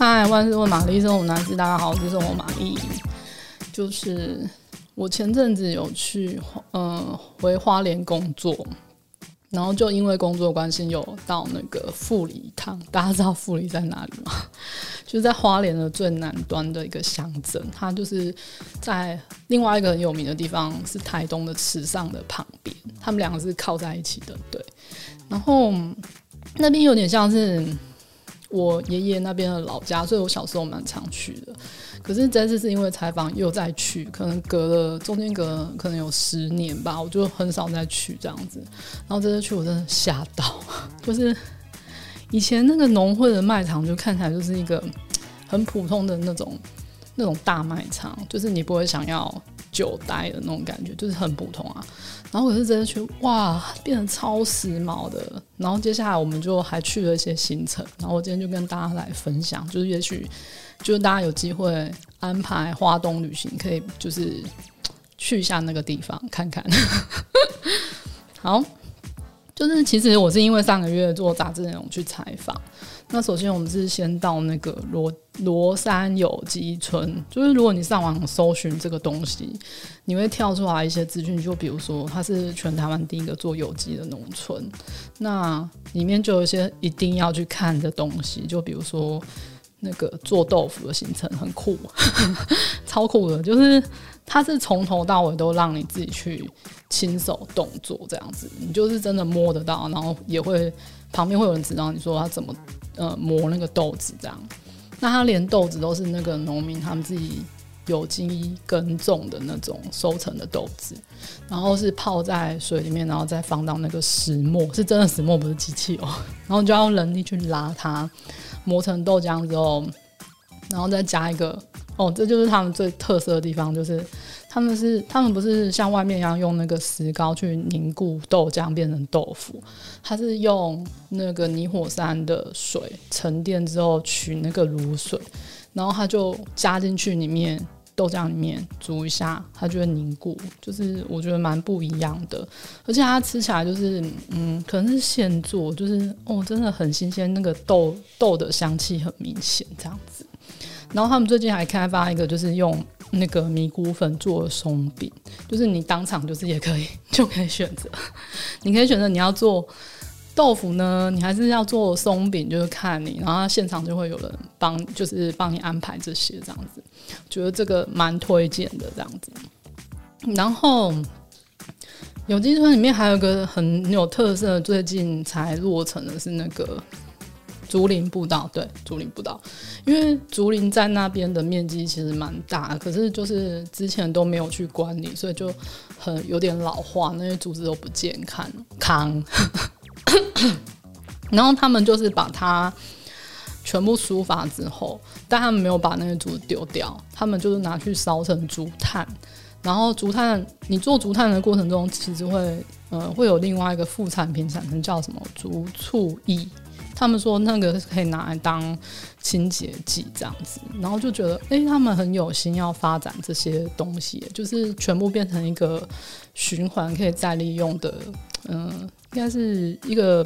嗨，万事问玛丽，生活男士，大家好，我是生活玛丽。就是我前阵子有去，嗯、回花莲工作，然后就因为工作关系，有到那个富里一趟。大家知道富里在哪里吗？就是在花莲的最南端的一个乡镇，它就是在另外一个很有名的地方，是台东的池上的旁边，他们两个是靠在一起的。对，然后那边有点像是。我爷爷那边的老家，所以我小时候蛮常去的。可是这次是因为采访又再去，可能隔了中间隔了可能有十年吧，我就很少再去这样子。然后这次去我真的吓到，就是以前那个农会的卖场就看起来就是一个很普通的那种那种大卖场，就是你不会想要久待的那种感觉，就是很普通啊。然后我是这次去，哇，变得超时髦的。然后接下来我们就还去了一些行程。然后我今天就跟大家来分享，就是也许就是大家有机会安排花东旅行，可以就是去一下那个地方看看。好。就是其实我是因为上个月做杂志内容去采访，那首先我们是先到那个罗罗山有机村，就是如果你上网搜寻这个东西，你会跳出来一些资讯，就比如说它是全台湾第一个做有机的农村，那里面就有一些一定要去看的东西，就比如说。那个做豆腐的行程很酷，超酷的，就是它是从头到尾都让你自己去亲手动作这样子，你就是真的摸得到，然后也会旁边会有人指导你说他怎么呃磨那个豆子这样。那他连豆子都是那个农民他们自己有机耕种的那种收成的豆子，然后是泡在水里面，然后再放到那个石磨，是真的石磨，不是机器哦，然后就要人力去拉它。磨成豆浆之后，然后再加一个哦，这就是他们最特色的地方，就是他们是他们不是像外面一样用那个石膏去凝固豆浆变成豆腐，它是用那个泥火山的水沉淀之后取那个卤水，然后它就加进去里面。豆浆里面煮一下，它就会凝固，就是我觉得蛮不一样的，而且它吃起来就是，嗯，可能是现做，就是哦，真的很新鲜，那个豆豆的香气很明显，这样子。然后他们最近还开发一个，就是用那个米谷粉做的松饼，就是你当场就是也可以就可以选择，你可以选择你要做。豆腐呢，你还是要做松饼，就是看你，然后现场就会有人帮，就是帮你安排这些这样子，觉得这个蛮推荐的这样子。然后有机村里面还有个很有特色，最近才落成的是那个竹林步道，对，竹林步道，因为竹林在那边的面积其实蛮大，可是就是之前都没有去管理，所以就很有点老化，那些竹子都不健康康。然后他们就是把它全部疏伐之后，但他们没有把那个竹子丢掉，他们就是拿去烧成竹炭。然后竹炭，你做竹炭的过程中，其实会呃会有另外一个副产品产生，叫什么竹醋液。他们说那个可以拿来当清洁剂这样子。然后就觉得，哎、他们很有心要发展这些东西，就是全部变成一个循环可以再利用的，嗯、应该是一个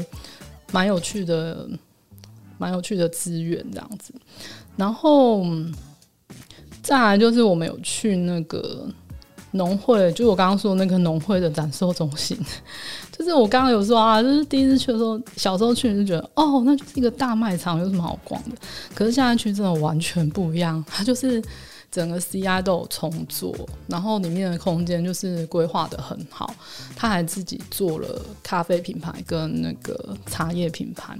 蛮有趣的、蛮有趣的资源这样子，然后再来就是我们有去那个农会，就我刚刚说那个农会的展售中心，就是我刚刚有说啊，就是第一次去的时候，小时候去就觉得哦，那就是一个大卖场，有什么好逛的？可是现在去真的完全不一样，它就是。整个 CI 都有重做，然后里面的空间就是规划得很好。他还自己做了咖啡品牌跟那个茶叶品牌，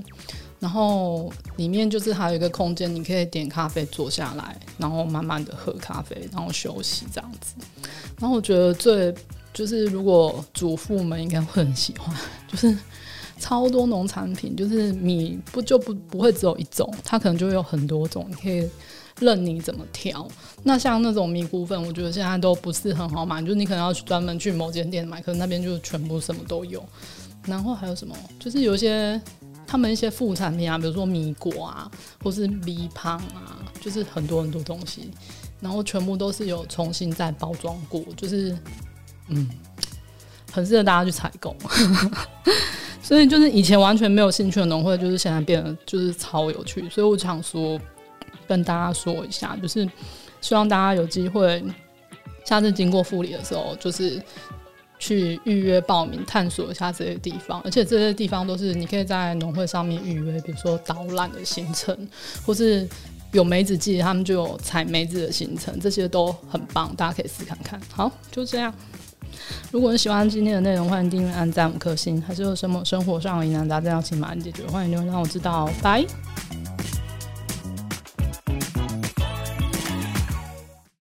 然后里面就是还有一个空间，你可以点咖啡坐下来，然后慢慢的喝咖啡，然后休息这样子。然后我觉得最就是如果主妇们应该会很喜欢，就是超多农产品，就是米不就不不会只有一种，它可能就会有很多种，你可以。任你怎么挑，那像那种米谷粉，我觉得现在都不是很好买，就是你可能要去专门去某间店买，可能那边就全部什么都有。然后还有什么，就是有一些他们一些副产品啊，比如说米果啊，或是米胖啊，就是很多很多东西，然后全部都是有重新再包装过，就是嗯，很适合大家去采购。所以就是以前完全没有兴趣的农会，就是现在变得就是超有趣。所以我想说。跟大家说一下，就是希望大家有机会下次经过护理的时候，就是去预约报名，探索一下这些地方。而且这些地方都是你可以在农会上面预约，比如说导览的行程，或是有梅子季，他们就有采梅子的行程，这些都很棒，大家可以试看看。好，就这样。如果你喜欢今天的内容，欢迎订阅、按赞五颗星。还是有什么生活上的疑难杂症要请马上解决，欢迎留言让我知道。拜。